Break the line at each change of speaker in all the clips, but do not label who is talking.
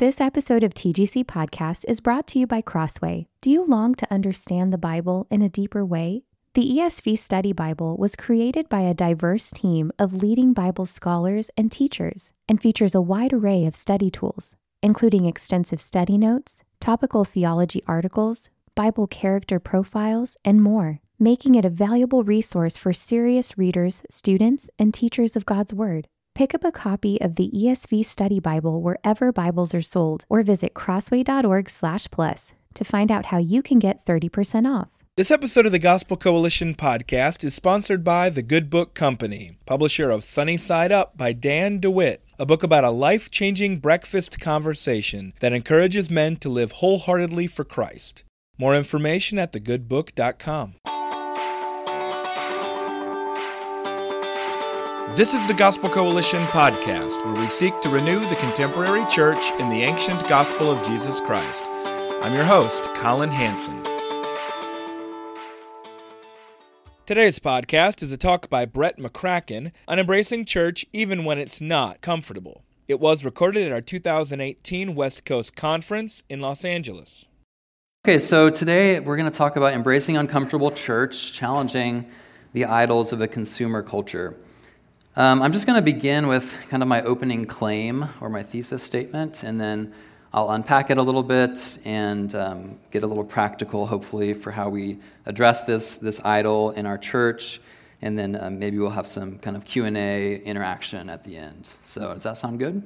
This episode of TGC Podcast is brought to you by Crossway. Do you long to understand the Bible in a deeper way? The ESV Study Bible was created by a diverse team of leading Bible scholars and teachers and features a wide array of study tools, including extensive study notes, topical theology articles, Bible character profiles, and more, making it a valuable resource for serious readers, students, and teachers of God's Word. Pick up a copy of the ESV Study Bible wherever Bibles are sold or visit crossway.org/plus to find out how you can get 30% off.
This episode of the Gospel Coalition podcast is sponsored by The Good Book Company, publisher of Sunny Side Up by Dan DeWitt, a book about a life changing breakfast conversation that encourages men to live wholeheartedly for Christ. More information at thegoodbook.com. This is the Gospel Coalition podcast, where we seek to renew the contemporary church in the ancient gospel of Jesus Christ. I'm your host, Colin Hansen. Today's podcast is a talk by Brett McCracken on embracing church even when it's not comfortable. It was recorded at our 2018 West Coast Conference in Los Angeles.
Okay, so today we're going to talk about embracing uncomfortable church, challenging the idols of a consumer culture. Um, I'm just going to begin with kind of my opening claim or my thesis statement, and then I'll unpack it a little bit and um, get a little practical, hopefully, for how we address this, this idol in our church, and then um, maybe we'll have some kind of Q&A interaction at the end. So does that sound good?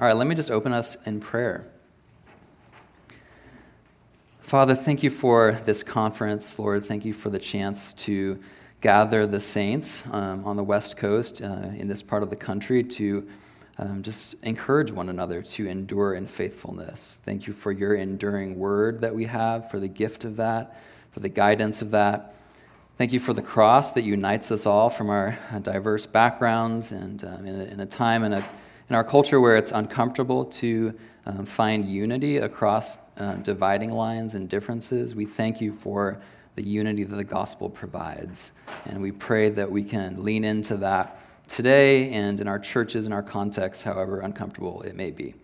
All right, let me just open us in prayer. Father, thank you for this conference. Lord, thank you for the chance to gather the saints um, on the West Coast uh, in this part of the country to um, just encourage one another to endure in faithfulness. Thank you for your enduring word that we have, for the gift of that, for the guidance of that. Thank you for the cross that unites us all from our diverse backgrounds and um, in, a, in, a, time in, a, in our culture where it's uncomfortable to um, find unity across um, dividing lines and differences. We thank you for the unity that the gospel provides. And we pray that we can lean into that today and in our churches, in our context, however uncomfortable it may be.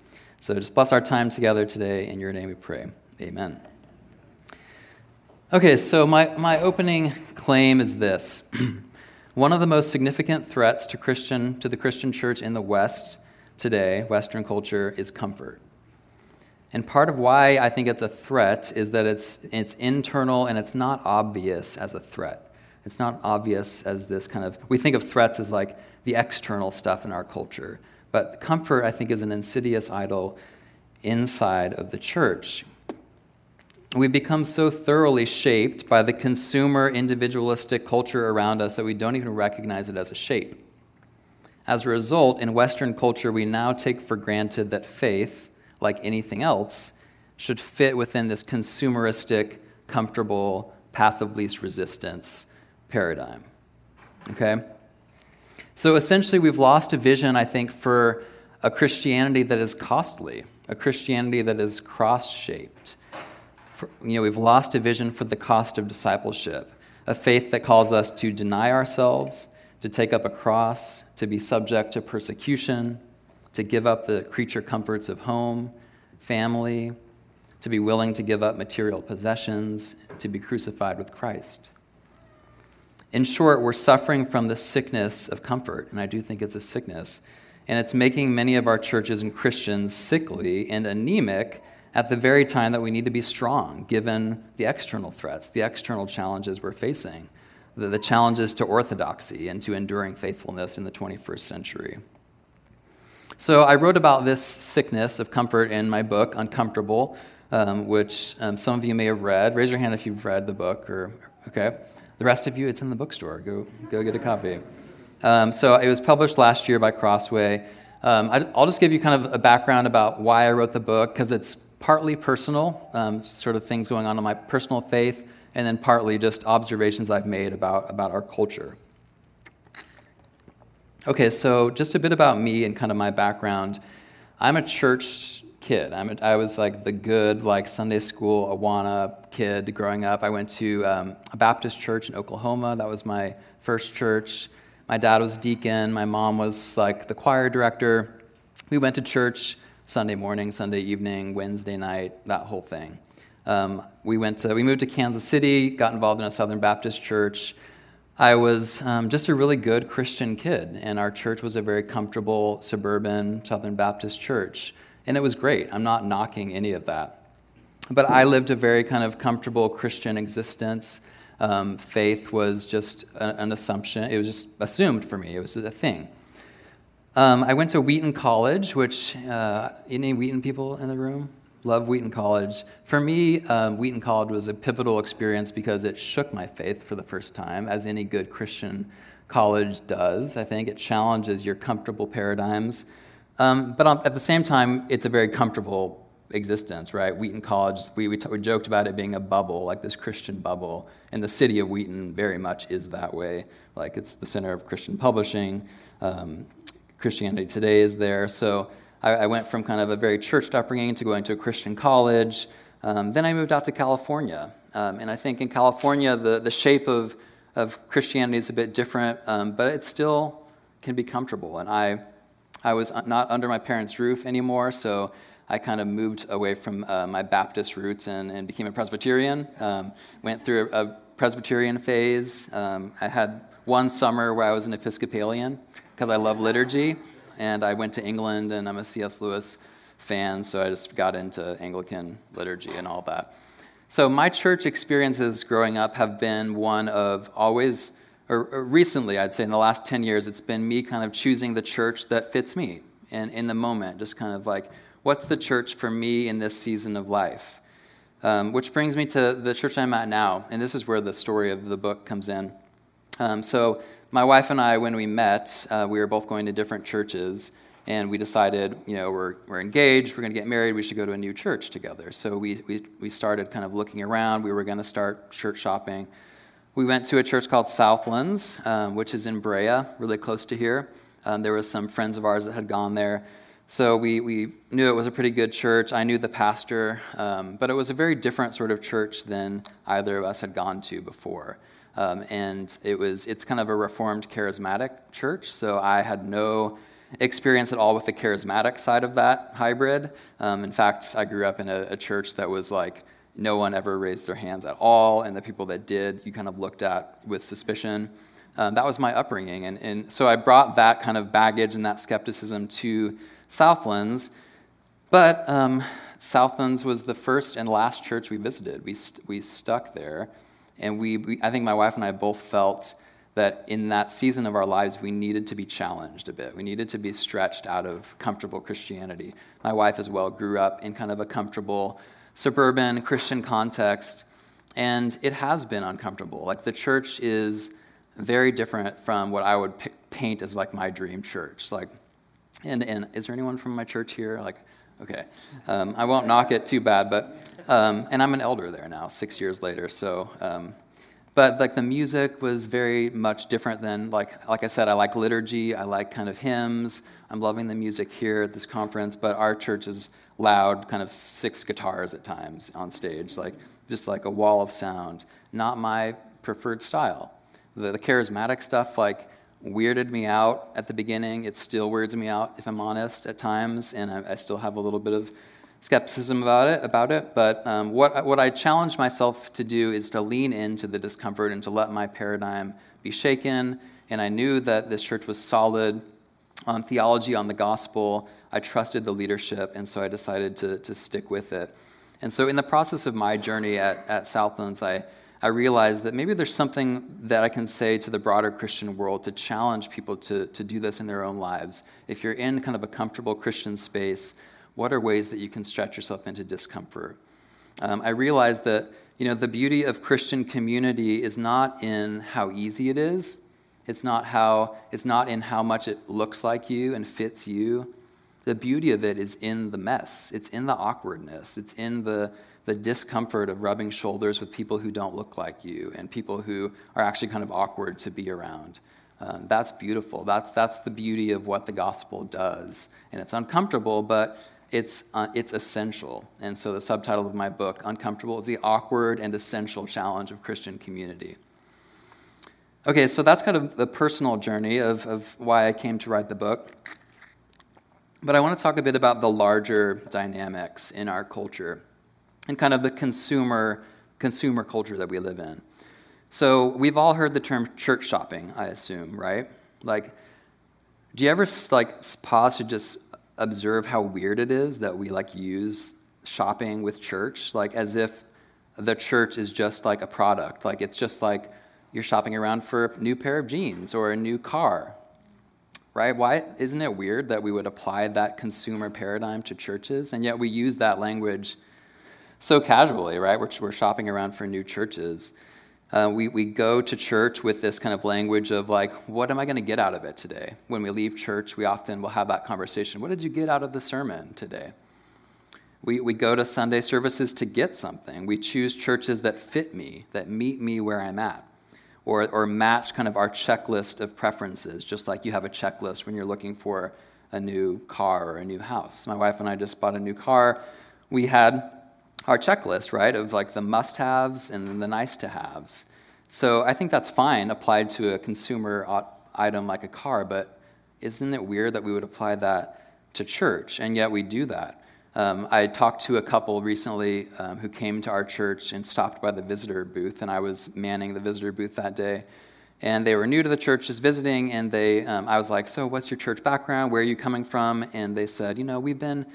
So just bless our time together today. In your name we pray. Amen. Okay, so my, my opening claim is this. One of the most significant threats to Christian to the Christian church in the West today, Western culture, is comfort. And part of why I think it's a threat is that it's, it's internal and it's not obvious as a threat. It's not obvious as this kind of, we think of threats as like the external stuff in our culture. But comfort, I think, is an insidious idol inside of the church. We've become so thoroughly shaped by the consumer individualistic culture around us that we don't even recognize it as a shape. As a result, in Western culture, we now take for granted that faith like anything else, should fit within this consumeristic, comfortable, path of least resistance paradigm. Okay? So essentially, we've lost a vision, I think, for a Christianity that is costly, a Christianity that is cross shaped. You know, we've lost a vision for the cost of discipleship, a faith that calls us to deny ourselves, to take up a cross, to be subject to persecution, to give up the creature comforts of home, family, to be willing to give up material possessions, to be crucified with Christ. In short, we're suffering from the sickness of comfort, and I do think it's a sickness. And it's making many of our churches and Christians sickly and anemic at the very time that we need to be strong, given the external threats, the external challenges we're facing, the, challenges to orthodoxy and to enduring faithfulness in the 21st century. So I wrote about this sickness of comfort in my book, Uncomfortable, um, which um, some of you may have read. Raise your hand if you've read the book, or okay. The rest of you, it's in the bookstore. Go, go get a copy. Um, so it was published last year by Crossway. Um, I, will just give you kind of a background about why I wrote the book, because it's partly personal, um, sort of things going on in my personal faith, and then partly just observations I've made about, about our culture. Okay, so just a bit about me and kind of my background. I'm a church kid. I'm a, I was like the good, like Sunday school Awana kid growing up. I went to um, a Baptist church in Oklahoma. That was my first church. My dad was deacon. My mom was like the choir director. We went to church Sunday morning, Sunday evening, Wednesday night, that whole thing. Um, we went to, we moved to Kansas City, got involved in a Southern Baptist church. I was um, just a really good Christian kid, and our church was a very comfortable suburban Southern Baptist church. And it was great. I'm not knocking any of that. But I lived a very kind of comfortable Christian existence. Um, faith was just an assumption, it was just assumed for me, it was a thing. Um, I went to Wheaton College, which, uh, any Wheaton people in the room? Love Wheaton College. For me, um, Wheaton College was a pivotal experience because it shook my faith for the first time, as any good Christian college does. I think it challenges your comfortable paradigms. Um, but at the same time, it's a very comfortable existence, right? Wheaton College, we, we, t- we, joked about it being a bubble, like this Christian bubble. And the city of Wheaton very much is that way. Like it's the center of Christian publishing. Um, Christianity Today is there. So I, I, went from kind of a very churched upbringing to going to a Christian college. Um, then I moved out to California. Um, and I think in California, the, the shape of, of Christianity is a bit different, um, but it still can be comfortable. And I, I was not under my parents' roof anymore, so I kind of moved away from uh, my Baptist roots and, and became a Presbyterian. Um, went through a, a Presbyterian phase. Um, I had one summer where I was an Episcopalian because I love liturgy. And I went to England, and I'm a C.S. Lewis fan, so I just got into Anglican liturgy and all that. So my church experiences growing up have been one of always, or, recently, I'd say in the last 10 years, it's been me kind of choosing the church that fits me and in the moment, just kind of like, what's the church for me in this season of life? Um, which brings me to the church I'm at now, and this is where the story of the book comes in. Um, so my wife and I, when we met, uh, we were both going to different churches, and we decided, you know, we're, we're engaged, we're going to get married, we should go to a new church together. So we, we, we started kind of looking around. We were going to start church shopping. We went to a church called Southlands, um, which is in Brea, really close to here. Um, there was some friends of ours that had gone there. So we, we knew it was a pretty good church. I knew the pastor, um, but it was a very different sort of church than either of us had gone to before. Um, and it was it's kind of a reformed charismatic church so i had no experience at all with the charismatic side of that hybrid. Um, in fact i grew up in a, a, church that was like no one ever raised their hands at all and the people that did you kind of looked at with suspicion. Um, that was my upbringing and, and so i brought that kind of baggage and that skepticism to southlands. But um, southlands was the first and last church we visited. We, st- we stuck there and we, we, I think my wife and I both felt that in that season of our lives, we needed to be challenged a bit. We needed to be stretched out of comfortable Christianity. My wife, as well, grew up in kind of a comfortable suburban Christian context, and it has been uncomfortable. Like the church is very different from what I would p- paint as like my dream church. Like, and, and is there anyone from my church here? Like, Okay. Um, I won't knock it too bad, but, um, and I'm an elder there now, six years later, so, um, but like the music was very much different than, like, like I said, I like liturgy, I like kind of hymns, I'm loving the music here at this conference, but our church is loud, kind of six guitars at times on stage, like, just like a wall of sound. Not my preferred style. The, the charismatic stuff, like, weirded me out at the beginning. It still weirds me out, if I'm honest, at times, and I, I still have a little bit of skepticism about it. About it, but um, what what I challenge myself to do is to lean into the discomfort and to let my paradigm be shaken. And I knew that this church was solid on theology, on the gospel. I trusted the leadership, and so I decided to to stick with it. And so, in the process of my journey at, at Southlands, I I realized that maybe there's something that I can say to the broader Christian world to challenge people to, to do this in their own lives. If you're in kind of a comfortable Christian space, what are ways that you can stretch yourself into discomfort? Um, I realized that you know the beauty of Christian community is not in how easy it is. It's not how it's not in how much it looks like you and fits you. The beauty of it is in the mess. It's in the awkwardness. It's in the the discomfort of rubbing shoulders with people who don't look like you and people who are actually kind of awkward to be around. Um, that's beautiful. That's, that's the beauty of what the gospel does. And it's uncomfortable, but it's, uh, it's essential. And so the subtitle of my book, Uncomfortable, is the awkward and essential challenge of Christian community. Okay, so that's kind of the personal journey of, of why I came to write the book. But I want to talk a bit about the larger dynamics in our culture and kind of the consumer consumer culture that we live in. So we've all heard the term church shopping, I assume, right? Like, do you ever like pause to just observe how weird it is that we like use shopping with church, like as if the church is just like a product, like it's just like you're shopping around for a new pair of jeans or a new car, right? Why isn't it weird that we would apply that consumer paradigm to churches, and yet we use that language so casually, right? We're, we're shopping around for new churches. Uh, we, we go to church with this kind of language of like, what am I going to get out of it today? When we leave church, we often will have that conversation. What did you get out of the sermon today? We, we go to Sunday services to get something. We choose churches that fit me, that meet me where I'm at, or, or match kind of our checklist of preferences, just like you have a checklist when you're looking for a new car or a new house. My wife and I just bought a new car. We had our checklist, right, of like the must haves and the nice to haves. So I think that's fine applied to a consumer item like a car, but isn't it weird that we would apply that to church? And yet we do that. Um, I talked to a couple recently um, who came to our church and stopped by the visitor booth, and I was manning the visitor booth that day. And they were new to the church, just visiting, and they, um, I was like, "So, what's your church background? Where are you coming from?" And they said, "You know, we've been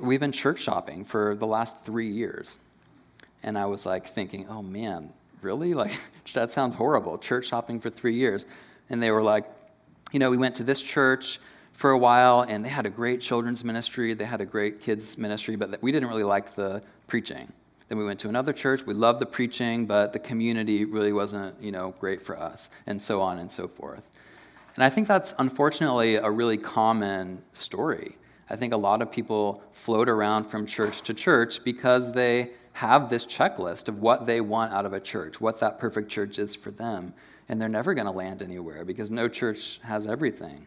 we've been church shopping for the last three years. And I was like thinking, oh man, really? Like, that sounds horrible. Church shopping for three years. And they were like, you know, we went to this church for a while and they had a great children's ministry, they had a great kids ministry, but we didn't really like the preaching. Then we went to another church, we loved the preaching, but the community really wasn't, you know, great for us, and so on and so forth. And I think that's unfortunately a really common story. I think a lot of people float around from church to church because they have this checklist of what they want out of a church, what that perfect church is for them. And they're never going to land anywhere because no church has everything.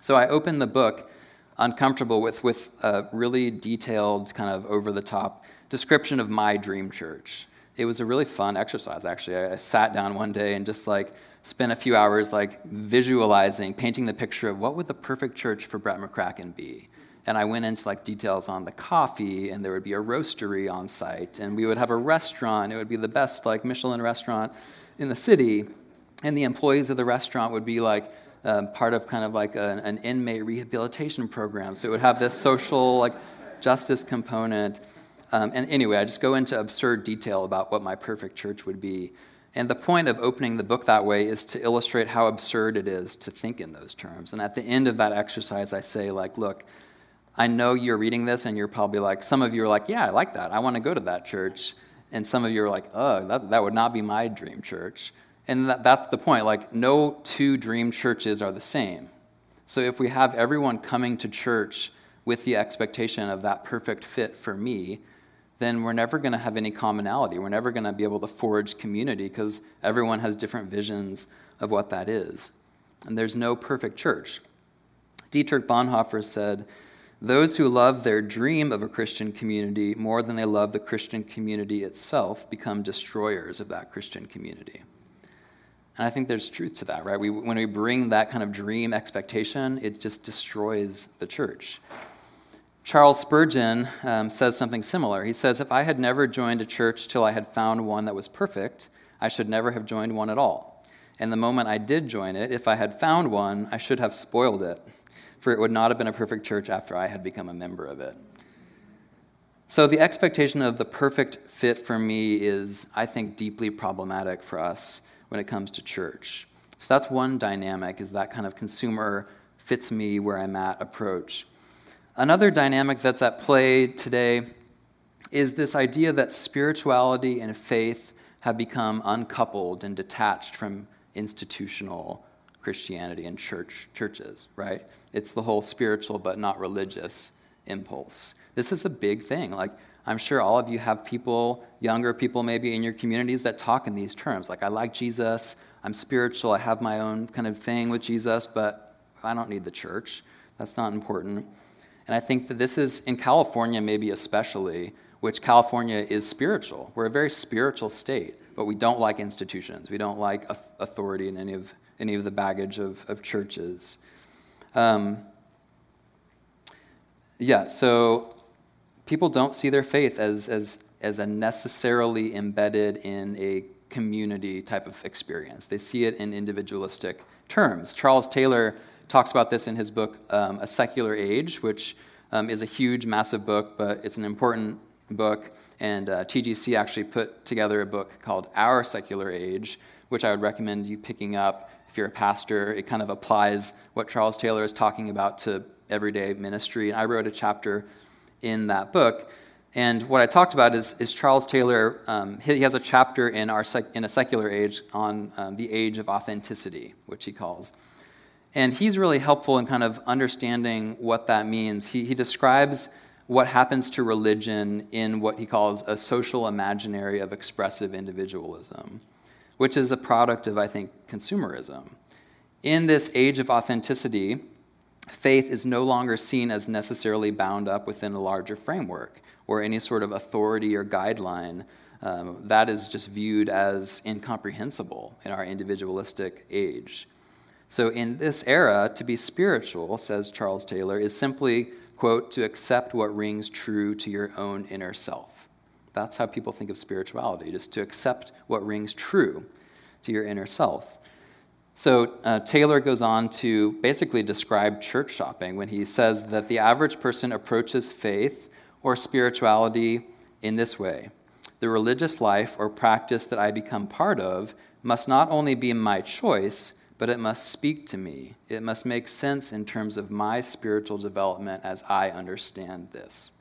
So I opened the book uncomfortable with, with a really detailed, kind of over the top description of my dream church. It was a really fun exercise, actually. I, I sat down one day and just like spent a few hours like visualizing, painting the picture of what would the perfect church for Brett McCracken be and I went into like details on the coffee, and there would be a roastery on site, and we would have a restaurant. It would be the best like Michelin restaurant in the city, and the employees of the restaurant would be like um, part of kind of like a, an inmate rehabilitation program. So it would have this social like justice component. Um, and anyway, I just go into absurd detail about what my perfect church would be. And the point of opening the book that way is to illustrate how absurd it is to think in those terms. And at the end of that exercise, I say, like, look, I know you're reading this and you're probably like, some of you are like, yeah, I like that. I want to go to that church. And some of you are like, oh, that, that would not be my dream church. And that, that's the point. Like, no two dream churches are the same. So if we have everyone coming to church with the expectation of that perfect fit for me, then we're never going to have any commonality. We're never going to be able to forge community because everyone has different visions of what that is. And there's no perfect church. Dietrich Bonhoeffer said, those who love their dream of a Christian community more than they love the Christian community itself become destroyers of that Christian community. And I think there's truth to that, right? We, when we bring that kind of dream expectation, it just destroys the church. Charles Spurgeon um, says something similar. He says, If I had never joined a church till I had found one that was perfect, I should never have joined one at all. And the moment I did join it, if I had found one, I should have spoiled it for it would not have been a perfect church after I had become a member of it. So the expectation of the perfect fit for me is, I think, deeply problematic for us when it comes to church. So that's one dynamic, is that kind of consumer fits me where I'm at approach. Another dynamic that's at play today is this idea that spirituality and faith have become uncoupled and detached from institutional Christianity and church churches, right? It's the whole spiritual but not religious impulse. This is a big thing. Like I'm sure all of you have people, younger people maybe in your communities that talk in these terms. Like I like Jesus, I'm spiritual, I have my own kind of thing with Jesus, but I don't need the church. That's not important. And I think that this is in California maybe especially, which California is spiritual. We're a very spiritual state, but we don't like institutions. We don't like authority in any of any of the baggage of, of churches. Um, yeah, so people don't see their faith as, as, as a necessarily embedded in a community type of experience. They see it in individualistic terms. Charles Taylor talks about this in his book, um, A Secular Age, which um, is a huge, massive book, but it's an important book. And uh, TGC actually put together a book called Our Secular Age, which I would recommend you picking up if you're a pastor, it kind of applies what Charles Taylor is talking about to everyday ministry. And I wrote a chapter in that book. And what I talked about is, is Charles Taylor, um, he has a chapter in, our sec, in a secular age on um, the age of authenticity, which he calls. And he's really helpful in kind of understanding what that means. He, he describes what happens to religion in what he calls a social imaginary of expressive individualism which is a product of, I think, consumerism. In this age of authenticity, faith is no longer seen as necessarily bound up within a larger framework or any sort of authority or guideline. Um, that is just viewed as incomprehensible in our individualistic age. So, in this era, to be spiritual, says Charles Taylor, is simply, quote, to accept what rings true to your own inner self. That's how people think of spirituality, just to accept what rings true to your inner self. So uh, Taylor goes on to basically describe church shopping when he says that the average person approaches faith or spirituality in this way The religious life or practice that I become part of must not only be my choice, but it must speak to me. It must make sense in terms of my spiritual development as I understand this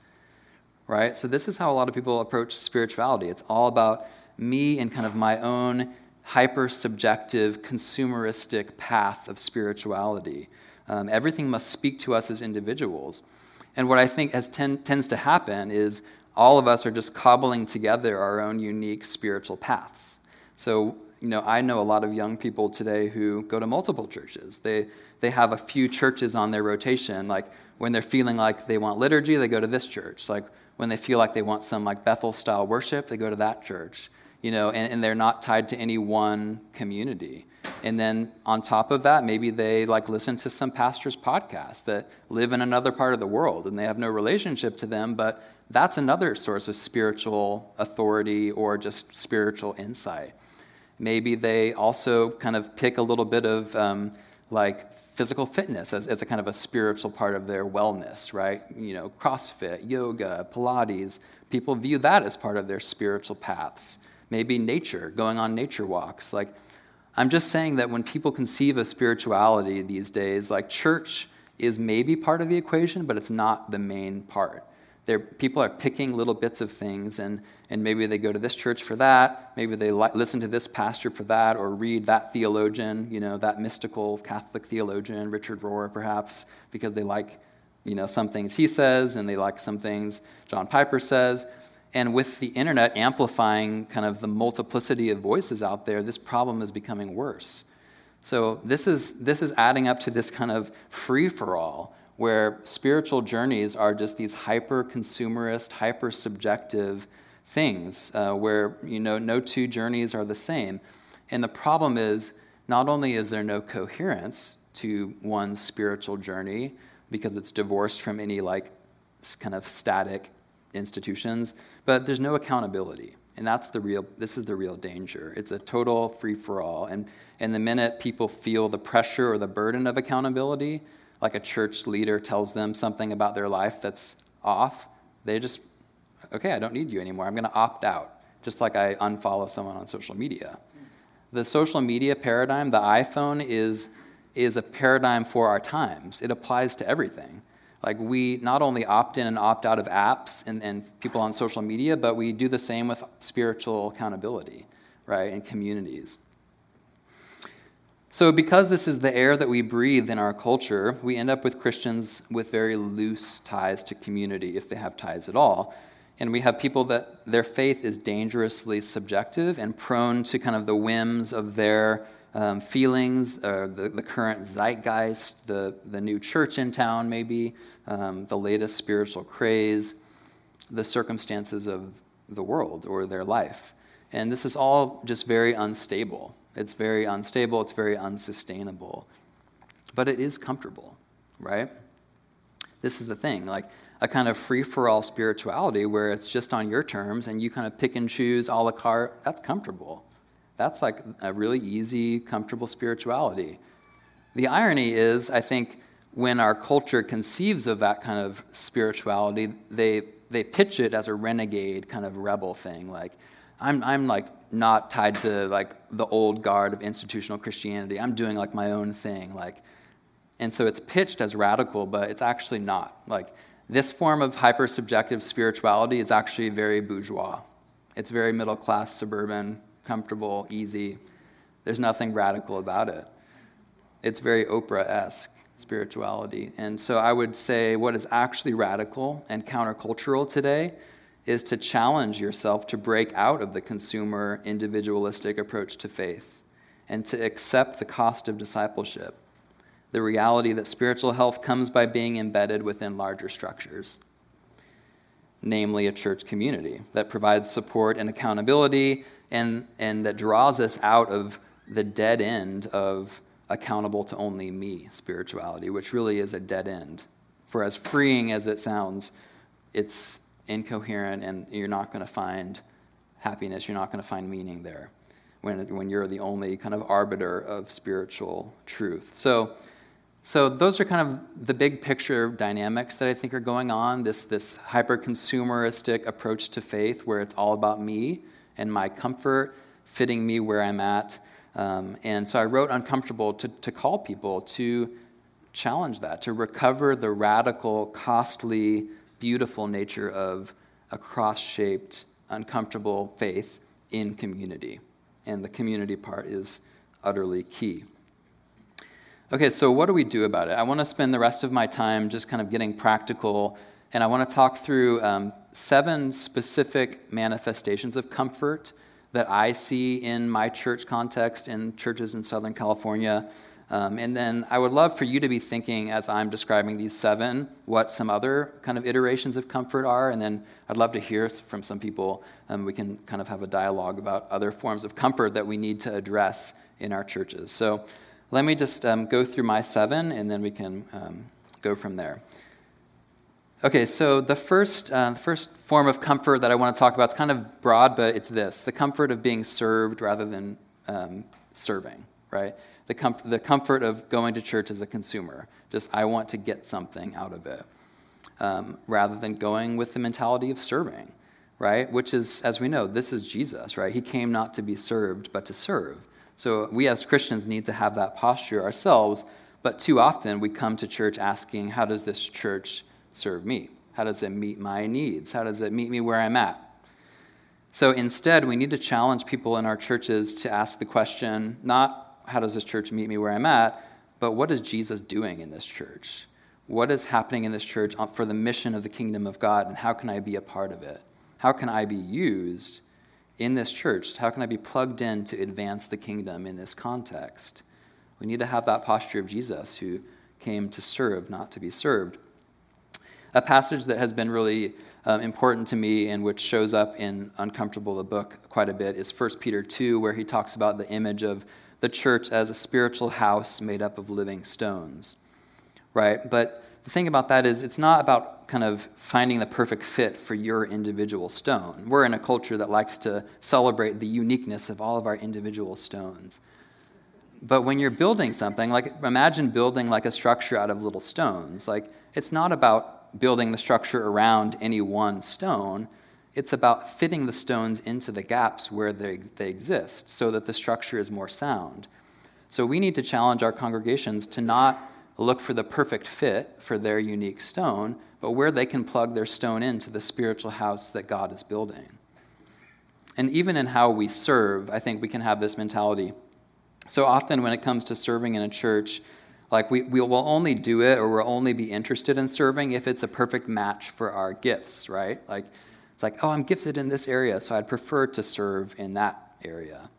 right? So, this is how a lot of people approach spirituality. It's all about me and kind of my own hyper subjective, consumeristic path of spirituality. Um, everything must speak to us as individuals. And what I think has ten, tends to happen is all of us are just cobbling together our own unique spiritual paths. So, you know, I know a lot of young people today who go to multiple churches. They, they have a few churches on their rotation. Like when they're feeling like they want liturgy, they go to this church. Like when they feel like they want some like Bethel style worship, they go to that church, you know, and, and they're not tied to any one community. And then on top of that, maybe they like listen to some pastor's podcast that live in another part of the world and they have no relationship to them, but that's another source of spiritual authority or just spiritual insight. Maybe they also kind of pick a little bit of um, like physical fitness as, as a kind of a spiritual part of their wellness, right? You know, CrossFit, yoga, Pilates, people view that as part of their spiritual paths. Maybe nature, going on nature walks. Like, I'm just saying that when people conceive of spirituality these days, like church is maybe part of the equation, but it's not the main part. They're, people are picking little bits of things, and, and maybe they go to this church for that. Maybe they li- listen to this pastor for that, or read that theologian, you know, that mystical Catholic theologian, Richard Rohr, perhaps, because they like, you know, some things he says, and they like some things John Piper says. And with the internet amplifying kind of the multiplicity of voices out there, this problem is becoming worse. So this is, this is adding up to this kind of free for all where spiritual journeys are just these hyper consumerist, hyper subjective things, uh, where you know no two journeys are the same. And the problem is, not only is there no coherence to one's spiritual journey because it's divorced from any like kind of static institutions, but there's no accountability. And that's the real, this is the real danger. It's a total free for all. And, and the minute people feel the pressure or the burden of accountability, like a church leader tells them something about their life that's off, they just okay, I don't need you anymore. I'm going to opt out, just like I unfollow someone on social media. The social media paradigm, the iPhone, is, is a paradigm for our times. It applies to everything. Like, we not only opt in and opt out of apps and, and people on social media, but we do the same with spiritual accountability, right, and communities. So, because this is the air that we breathe in our culture, we end up with Christians with very loose ties to community, if they have ties at all. And we have people that their faith is dangerously subjective and prone to kind of the whims of their um, feelings, uh, the, the current zeitgeist, the, the new church in town, maybe, um, the latest spiritual craze, the circumstances of the world or their life. And this is all just very unstable. It's very unstable, it's very unsustainable. But it is comfortable, right? This is the thing. Like, a kind of free for all spirituality where it's just on your terms and you kind of pick and choose a la carte, that's comfortable. That's like a really easy, comfortable spirituality. The irony is, I think, when our culture conceives of that kind of spirituality, they, they pitch it as a renegade kind of rebel thing. Like, I'm, I'm like not tied to like the old guard of institutional Christianity. I'm doing like my own thing. Like, and so it's pitched as radical, but it's actually not. Like, this form of hyper subjective spirituality is actually very bourgeois. It's very middle class, suburban, comfortable, easy. There's nothing radical about it. It's very Oprah esque spirituality. And so I would say what is actually radical and countercultural today is to challenge yourself to break out of the consumer, individualistic approach to faith and to accept the cost of discipleship, the reality that spiritual health comes by being embedded within larger structures, namely a church community that provides support and accountability and, and that draws us out of the dead end of accountable to only me spirituality, which really is a dead end. For as freeing as it sounds, it's incoherent and you're not going to find happiness, you're not going to find meaning there when, when you're the only kind of arbiter of spiritual truth. So, so those are kind of the big picture dynamics that I think are going on. This this hyper consumeristic approach to faith, where it's all about me and my comfort, fitting me where I'm at. Um, and so I wrote Uncomfortable to, to call people to challenge that, to recover the radical, costly beautiful nature of a cross shaped, uncomfortable faith in community. And the community part is utterly key. Okay, so what do we do about it? I want to spend the rest of my time just kind of getting practical, and I want to talk through um, seven specific manifestations of comfort that I see in my church context in churches in Southern California um, and then I would love for you to be thinking, as I'm describing these seven, what some other kind of iterations of comfort are. And then I'd love to hear from some people. Um, we can kind of have a dialogue about other forms of comfort that we need to address in our churches. So let me just um, go through my seven, and then we can um, go from there. Okay, so the first, uh, first form of comfort that I want to talk about is kind of broad, but it's this the comfort of being served rather than um, serving, right? The, com- the comfort of going to church as a consumer. Just, I want to get something out of it. Um, rather than going with the mentality of serving, right? Which is, as we know, this is Jesus, right? He came not to be served, but to serve. So we as Christians need to have that posture ourselves, but too often we come to church asking, How does this church serve me? How does it meet my needs? How does it meet me where I'm at? So instead, we need to challenge people in our churches to ask the question not how does this church meet me where I'm at, but what is Jesus doing in this church? What is happening in this church for the mission of the kingdom of God, and how can I be a part of it? How can I be used in this church? How can I be plugged in to advance the kingdom in this context? We need to have that posture of Jesus who came to serve, not to be served. A passage that has been really um, important to me and which shows up in Uncomfortable, the book, quite a bit is 1 Peter 2, where he talks about the image of the church as a spiritual house made up of living stones, right? But the thing about that is, it's not about kind of finding the perfect fit for your individual stone. We're in a culture that likes to celebrate the uniqueness of all of our individual stones. But when you're building something, like imagine building like a structure out of little stones. Like it's not about building the structure around any one stone. It's about fitting the stones into the gaps where they, they exist so that the structure is more sound. So we need to challenge our congregations to not look for the perfect fit for their unique stone, but where they can plug their stone into the spiritual house that God is building. And even in how we serve, I think we can have this mentality. So often, when it comes to serving in a church, like we, we will only do it or we'll only be interested in serving if it's a perfect match for our gifts, right? Like, it's like, oh, I'm gifted in this area, so I'd prefer to serve in that area.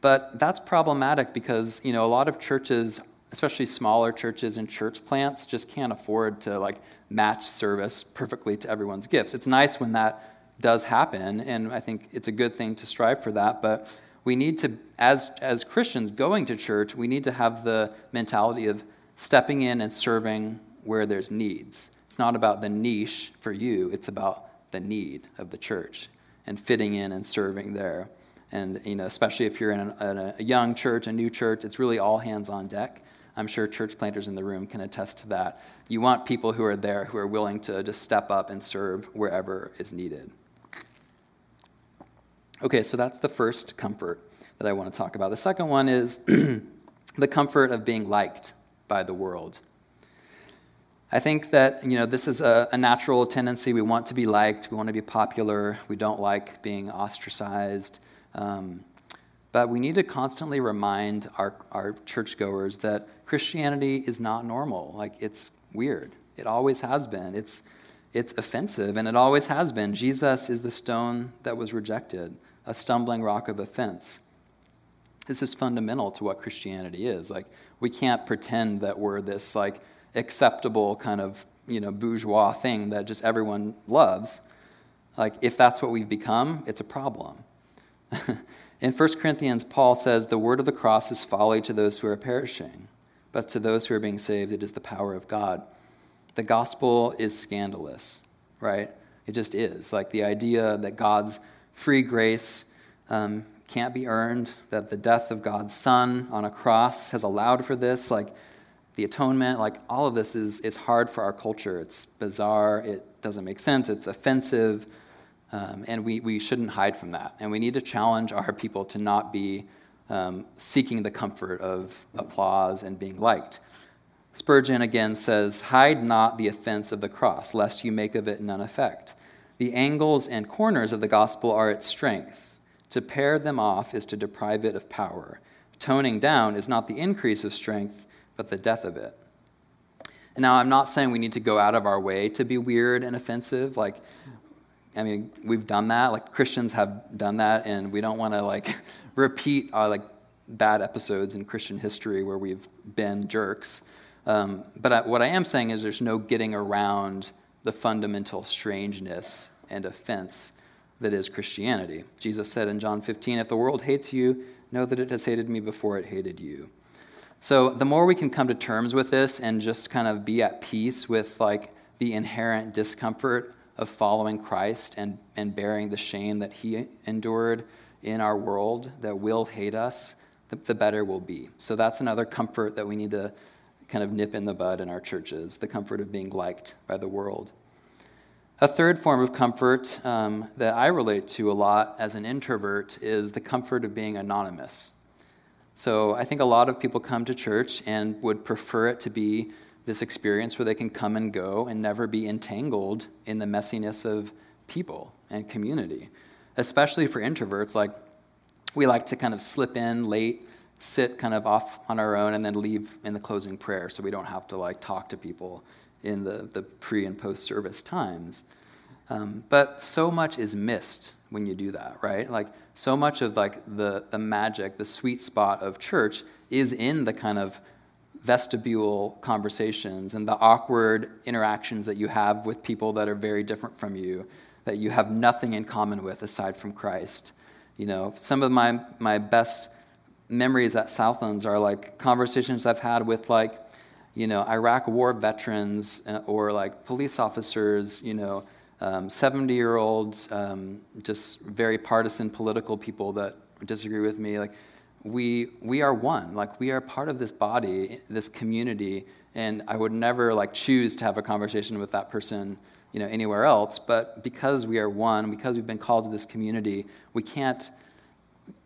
But that's problematic because, you know, a lot of churches, especially smaller churches and church plants, just can't afford to like match service perfectly to everyone's gifts. It's nice when that does happen, and I think it's a good thing to strive for that, but we need to, as, as Christians going to church, we need to have the mentality of stepping in and serving where there's needs. It's not about the niche for you, it's about the need of the church and fitting in and serving there. And, you know, especially if you're in a, a young church, a new church, it's really all hands on deck. I'm sure church planters in the room can attest to that. You want people who are there who are willing to just step up and serve wherever is needed. Okay, so that's the first comfort that I want to talk about. The second one is the comfort of being liked by the world. I think that you know this is a, a, natural tendency. We want to be liked. We want to be popular. We don't like being ostracized. Um, but we need to constantly remind our, our churchgoers that Christianity is not normal. Like it's weird. It always has been. It's it's offensive, and it always has been. Jesus is the stone that was rejected a stumbling rock of offense. This is fundamental to what Christianity is. Like, we can't pretend that we're this, like, acceptable kind of, you know, bourgeois thing that just everyone loves. Like, if that's what we've become, it's a problem. In 1 Corinthians, Paul says, The word of the cross is folly to those who are perishing, but to those who are being saved, it is the power of God. The gospel is scandalous, right? It just is. Like the idea that God's free grace um, can't be earned, that the death of God's Son on a cross has allowed for this. Like the atonement, like all of this is, is hard for our culture. It's bizarre, it doesn't make sense, it's offensive, um, and we, we shouldn't hide from that. And we need to challenge our people to not be um, seeking the comfort of applause and being liked. Spurgeon again says, Hide not the offense of the cross, lest you make of it none effect. The angles and corners of the gospel are its strength. To pare them off is to deprive it of power. Toning down is not the increase of strength, but the death of it. And now, I'm not saying we need to go out of our way to be weird and offensive. Like, I mean, we've done that. Like, Christians have done that, and we don't want to, like, repeat our, like, bad episodes in Christian history where we've been jerks. Um, but I, what I am saying is there's no getting around the fundamental strangeness and offense that is Christianity. Jesus said in John 15, If the world hates you, know that it has hated me before it hated you. So the more we can come to terms with this and just kind of be at peace with like the inherent discomfort of following Christ and, and bearing the shame that he endured in our world that will hate us, the, the better we'll be. So that's another comfort that we need to kind of nip in the bud in our churches the comfort of being liked by the world. A third form of comfort um, that I relate to a lot as an introvert is the comfort of being anonymous. So I think a lot of people come to church and would prefer it to be this experience where they can come and go and never be entangled in the messiness of people and community. Especially for introverts, like we like to kind of slip in late sit kind of off on our own and then leave in the closing prayer so we don't have to like talk to people in the, the pre and post service times. Um, but so much is missed when you do that, right? Like so much of like the, the magic, the sweet spot of church is in the kind of vestibule conversations and the awkward interactions that you have with people that are very different from you, that you have nothing in common with aside from Christ. You know, some of my, my best memories at Southlands are like conversations I've had with like, you know, Iraq war veterans uh, or like police officers, you know, 70 um, year olds, um, just very partisan political people that disagree with me. Like, we, we are one. Like, we are part of this body, this community, And I would never like choose to have a conversation with that person, you know, anywhere else. But because we are one, because we've been called to this community, we can't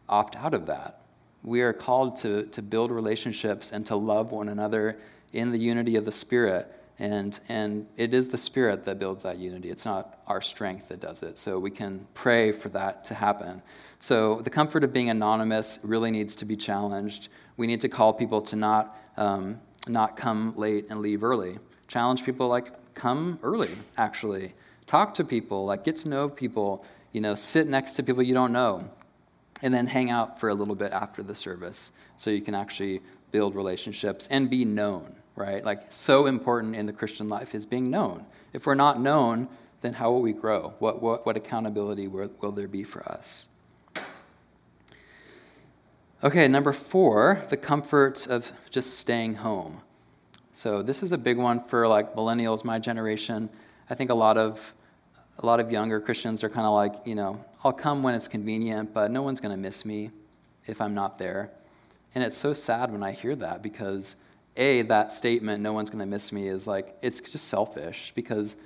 opt out of that. We are called to, to build relationships and to love one another in the unity of the Spirit. And, and it is the Spirit that builds that unity. It's not our strength that does it. So we can pray for that to happen. So the comfort of being anonymous really needs to be challenged. We need to call people to not, um, not come late and leave early. Challenge people like, come early, actually. Talk to people, like get to know people, you know, sit next to people you don't know. And then hang out for a little bit after the service so you can actually build relationships and be known right? Like, so important in the Christian life is being known. If we're not known, then how will we grow? What, what, what accountability will, will there be for us? Okay, number four, the comfort of just staying home. So this is a big one for like millennials, my generation. I think a lot of a lot of younger Christians are kind of like, you know, I'll come when it's convenient, but no one's going to miss me if I'm not there. And it's so sad when I hear that because a, that statement, no one's going to miss me, is like, it's just selfish because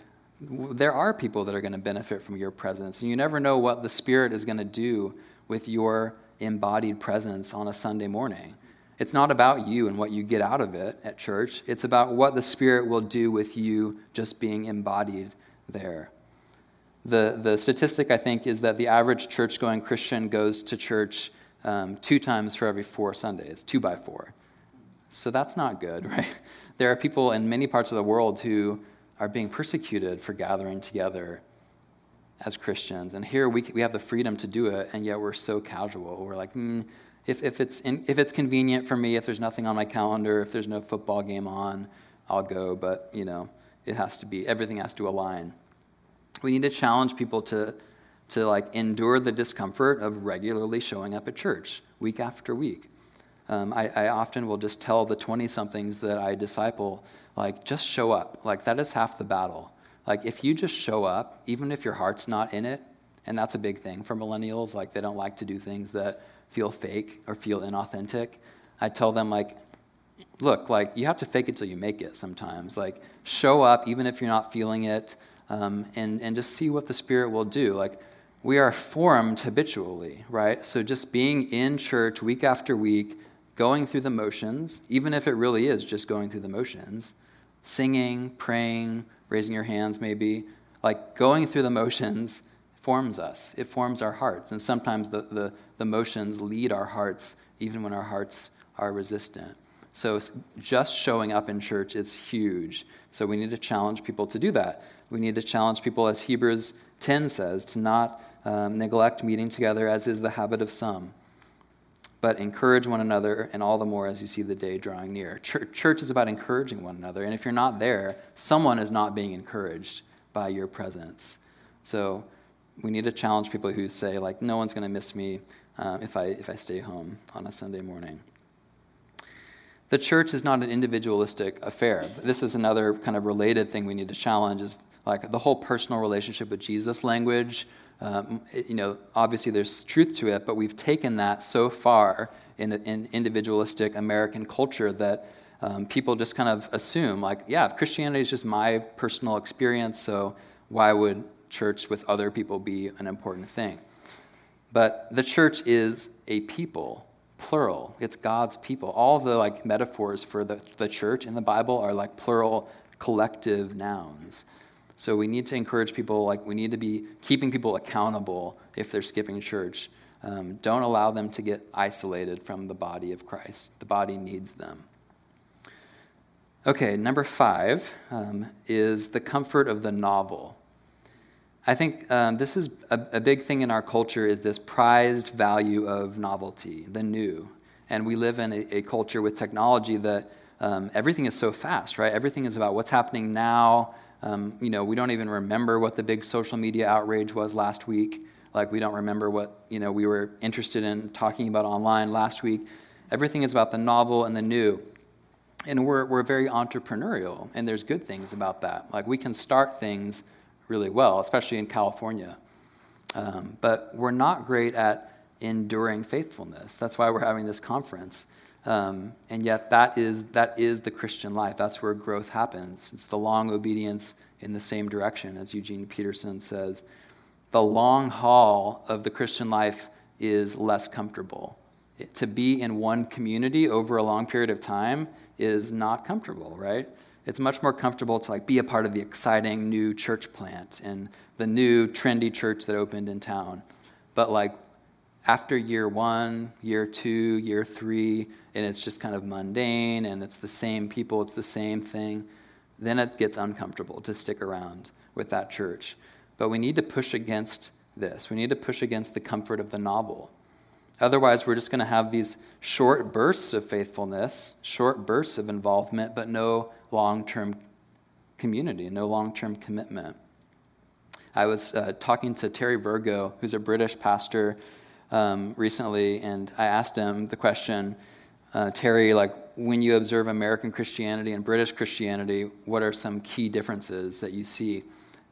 there are people that are going to benefit from your presence. And you never know what the Spirit is going to do with your embodied presence on a Sunday morning. It's not about you and what you get out of it at church, it's about what the Spirit will do with you just being embodied there. The, the statistic, I think, is that the average church going Christian goes to church um, two times for every four Sundays, two by four. So that's not good, right? There are people in many parts of the world who are being persecuted for gathering together as Christians. And here we, we have the freedom to do it, and yet we're so casual. We're like, mm, if, if, it's in, if it's convenient for me, if there's nothing on my calendar, if there's no football game on, I'll go. But, you know, it has to be, everything has to align. We need to challenge people to, to like endure the discomfort of regularly showing up at church week after week. Um, I, I, often will just tell the 20 somethings that I disciple, like, just show up. Like, that is half the battle. Like, if you just show up, even if your heart's not in it, and that's a big thing for millennials, like, they don't like to do things that feel fake or feel inauthentic. I tell them, like, look, like, you have to fake it till you make it sometimes. Like, show up, even if you're not feeling it, um, and, and just see what the Spirit will do. Like, we are formed habitually, right? So just being in church week after week, going through the motions, even if it really is just going through the motions, singing, praying, raising your hands maybe, like going through the motions forms us. It forms our hearts. And sometimes the, the, the motions lead our hearts even when our hearts are resistant. So just showing up in church is huge. So we need to challenge people to do that. We need to challenge people, as Hebrews 10 says, to not um, neglect meeting together, as is the habit of some but encourage one another, and all the more as you see the day drawing near. Church is about encouraging one another, and if you're not there, someone is not being encouraged by your presence. So we need to challenge people who say, like, no one's going to miss me uh, if, I, if I stay home on a Sunday morning. The church is not an individualistic affair. This is another kind of related thing we need to challenge is like the whole personal relationship with Jesus language um, you know, obviously there's truth to it, but we've taken that so far in, in individualistic American culture that um, people just kind of assume, like, yeah, Christianity is just my personal experience, so why would church with other people be an important thing? But the church is a people, plural. It's God's people. All the like metaphors for the, the church in the Bible are like plural collective nouns. So we need to encourage people, like, we need to be keeping people accountable if they're skipping church. Um, don't allow them to get isolated from the body of Christ. The body needs them. Okay, number five um, is the comfort of the novel. I think um, this is a, a, big thing in our culture is this prized value of novelty, the new. And we live in a, a culture with technology that um, everything is so fast, right? Everything is about what's happening now, um, you know, we don't even remember what the big social media outrage was last week. Like we don't remember what you know we were interested in talking about online last week. Everything is about the novel and the new. And we're, we're very entrepreneurial, and there's good things about that. Like we can start things really well, especially in California. Um, but we're not great at enduring faithfulness. That's why we're having this conference. Um, and yet, that is, that is the Christian life. That's where growth happens. It's the long obedience in the same direction, as Eugene Peterson says. The long haul of the Christian life is less comfortable. It, to be in one community over a long period of time is not comfortable, right? It's much more comfortable to like be a part of the exciting new church plant and the new trendy church that opened in town. But like after year one, year two, year three, and it's just kind of mundane and it's the same people, it's the same thing, then it gets uncomfortable to stick around with that church. But we need to push against this. We need to push against the comfort of the novel. Otherwise, we're just going to have these short bursts of faithfulness, short bursts of involvement, but no long term community, no long term commitment. I was uh, talking to Terry Virgo, who's a British pastor, um, recently, and I asked him the question uh, Terry, like, when you observe American Christianity and British Christianity, what are some key differences that you see?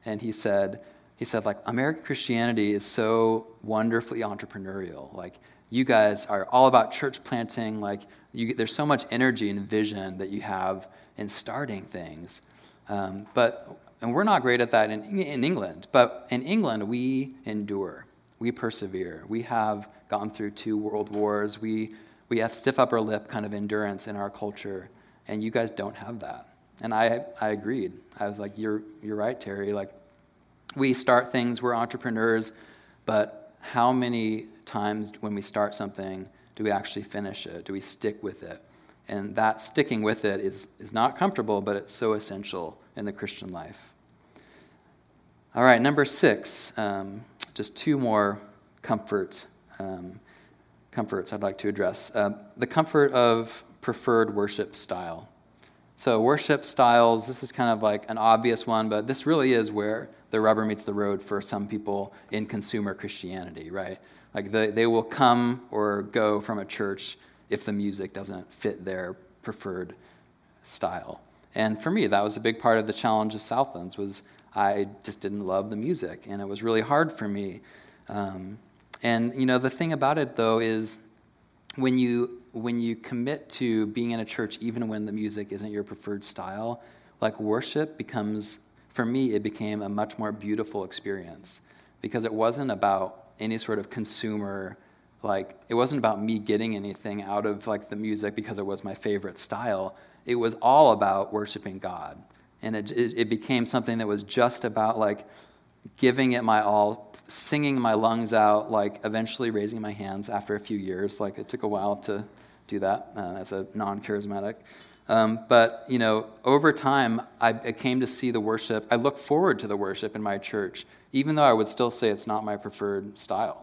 And he said, he said, like, American Christianity is so wonderfully entrepreneurial. Like, you guys are all about church planting. Like, you, there's so much energy and vision that you have in starting things. Um, but, and we're not great at that in, in England, but in England, we endure. We persevere. We have gone through two world wars. We, we have stiff upper lip kind of endurance in our culture, and you guys don't have that. And I, I agreed. I was like, you're, you're right, Terry. Like, we start things, we're entrepreneurs, but how many times when we start something do we actually finish it? Do we stick with it? And that sticking with it is, is not comfortable, but it's so essential in the Christian life. All right, number six, um, just two more comfort, um, comforts I'd like to address. Uh, the comfort of preferred worship style. So, worship styles, this is kind of like an obvious one, but this really is where the rubber meets the road for some people in consumer Christianity, right? Like they, they will come or go from a church if the music doesn't fit their preferred style. And for me, that was a big part of the challenge of Southlands was I just didn't love the music, and it was really hard for me. Um, and you know, the thing about it though is when you when you commit to being in a church, even when the music isn't your preferred style, like worship becomes for me, it became a much more beautiful experience because it wasn't about any sort of consumer like it wasn't about me getting anything out of like the music because it was my favorite style. It was all about worshiping god. And it, it, it, became something that was just about like giving it my all singing my lungs out like eventually raising my hands after a few years like it took a while to do that uh, as a non-charismatic um, but, you know, over time, I, I came to see the worship. I look forward to the worship in my church, even though I would still say it's not my preferred style.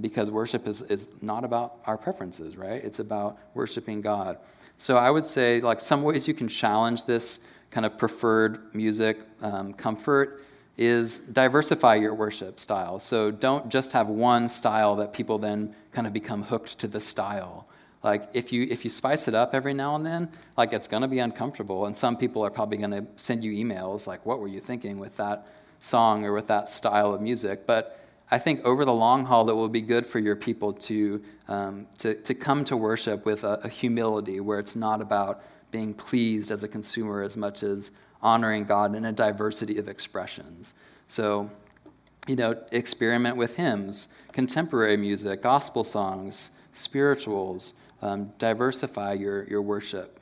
Because worship is, is not about our preferences, right? It's about worshiping God. So I would say, like, some ways you can challenge this kind of preferred music um, comfort is diversify your worship style. So don't just have one style that people then kind of become hooked to the style. Like if you if you spice it up every now and then, like it's going to be uncomfortable and some people are probably going to send you emails like what were you thinking with that song or with that style of music, but I think over the long haul, it will be good for your people to, um, to, to come to worship with a, a humility where it's not about being pleased as a consumer as much as honoring God in a diversity of expressions. So, you know, experiment with hymns, contemporary music, gospel songs, spirituals, um, diversify your, your worship.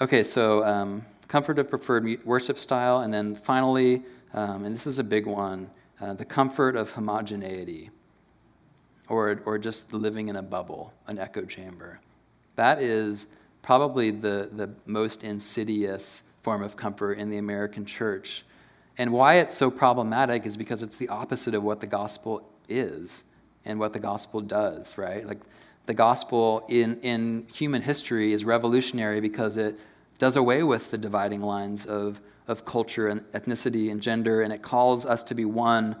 Okay, so um, comfort of preferred worship style, and then finally, um, and this is a big one, uh, the comfort of homogeneity, or, or just living in a bubble, an echo chamber. That is probably the, the most insidious form of comfort in the American church. And why it's so problematic is because it's the opposite of what the gospel is and what the gospel does, right? Like the gospel in, in human history is revolutionary because it does away with the dividing lines of, of culture and ethnicity and gender, and it calls us to be one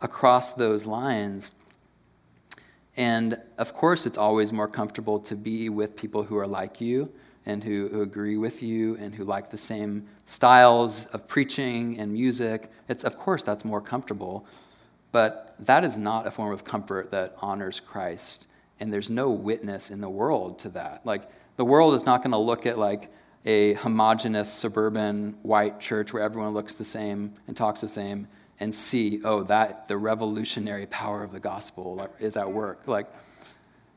across those lines. And of course, it's always more comfortable to be with people who are like you and who, who, agree with you and who like the same styles of preaching and music. It's, of course, that's more comfortable. But that is not a form of comfort that honors Christ and there's no witness in the world to that. Like, the world is not going to look at like a homogenous suburban white church where everyone looks the same and talks the same and see, oh, that the revolutionary power of the gospel is at work. Like,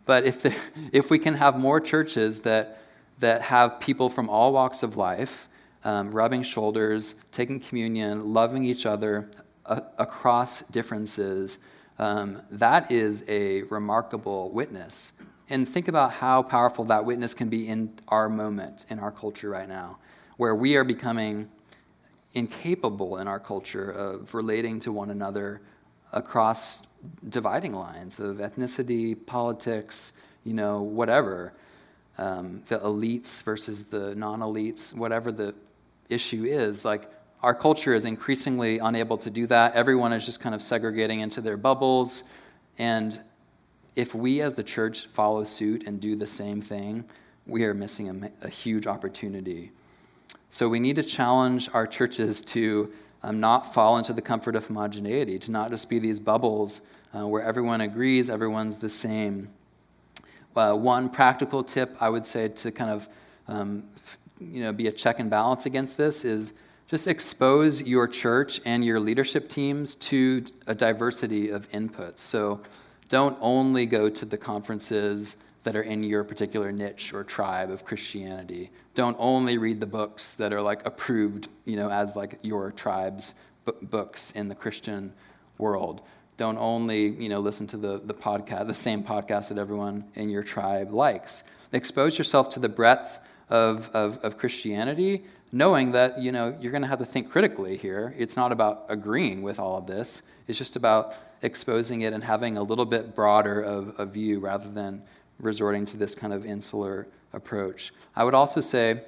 but if, the, if we can have more churches that, that have people from all walks of life um, rubbing shoulders, taking communion, loving each other uh, across differences, um, that is a remarkable witness. And think about how powerful that witness can be in our moment, in our culture right now, where we are becoming incapable in our culture of relating to one another across dividing lines of ethnicity, politics, you know, whatever. Um, the elites versus the non elites, whatever the issue is. Like, our culture is increasingly unable to do that. Everyone is just kind of segregating into their bubbles. And if we as the church follow suit and do the same thing, we are missing a, a huge opportunity. So we need to challenge our churches to um, not fall into the comfort of homogeneity, to not just be these bubbles uh, where everyone agrees, everyone's the same. Uh, one practical tip I would say to kind of um, you know, be a check and balance against this is just expose your church and your leadership teams to a diversity of inputs. So don't only go to the conferences that are in your particular niche or tribe of Christianity. Don't only read the books that are like approved, you know, as like your tribe's books in the Christian world. Don't only, you know, listen to the, the podcast, the same podcast that everyone in your tribe likes. Expose yourself to the breadth of, of, of Christianity, knowing that, you know, you're going to have to think critically here. It's not about agreeing with all of this. It's just about exposing it and having a little bit broader of a view rather than resorting to this kind of insular approach. I would also say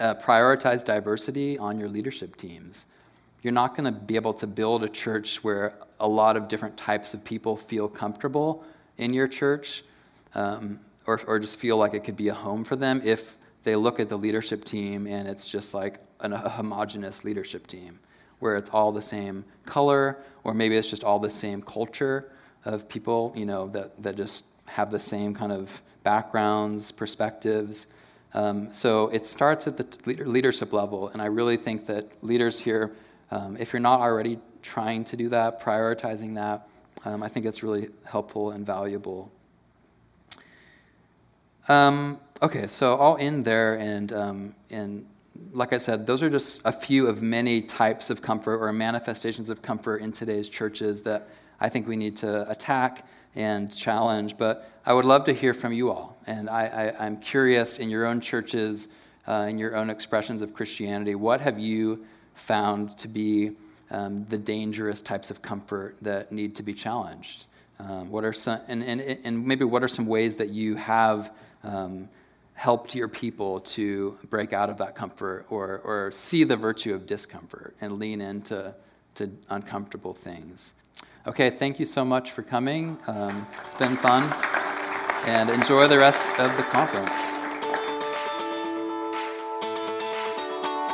uh, prioritize diversity on your leadership teams. You're not going to be able to build a church where a lot of different types of people feel comfortable in your church um, or, or just feel like it could be a home for them if they look at the leadership team and it's just like an, a homogenous leadership team where it's all the same color or maybe it's just all the same culture of people you know that, that just have the same kind of backgrounds perspectives. Um, so it starts at the leadership level. And i really think that leaders here um, if you're not already trying to do that, prioritizing that, um, I think it's really helpful and valuable. Um, okay, so I'll end there, and, um, and like I said, those are just a few of many types of comfort or manifestations of comfort in today's churches that I think we need to attack and challenge. But I would love to hear from you all, and I, am curious in your own churches, uh, in your own expressions of Christianity, what have you found to be um, the dangerous types of comfort that need to be challenged? Um, what are some, and, and, and maybe what are some ways that you have um, helped your people to break out of that comfort or, or see the virtue of discomfort and lean into to uncomfortable things? Okay, thank you so much for coming. Um, it's been fun. And enjoy the rest of the conference.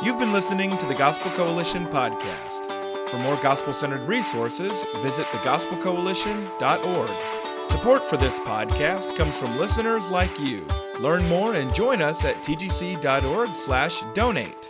You've been listening to the Gospel Coalition podcast. For more gospel centered resources, visit thegospelcoalition.org. Support for this podcast comes from listeners like you. Learn more and join us at tgc.org/donate.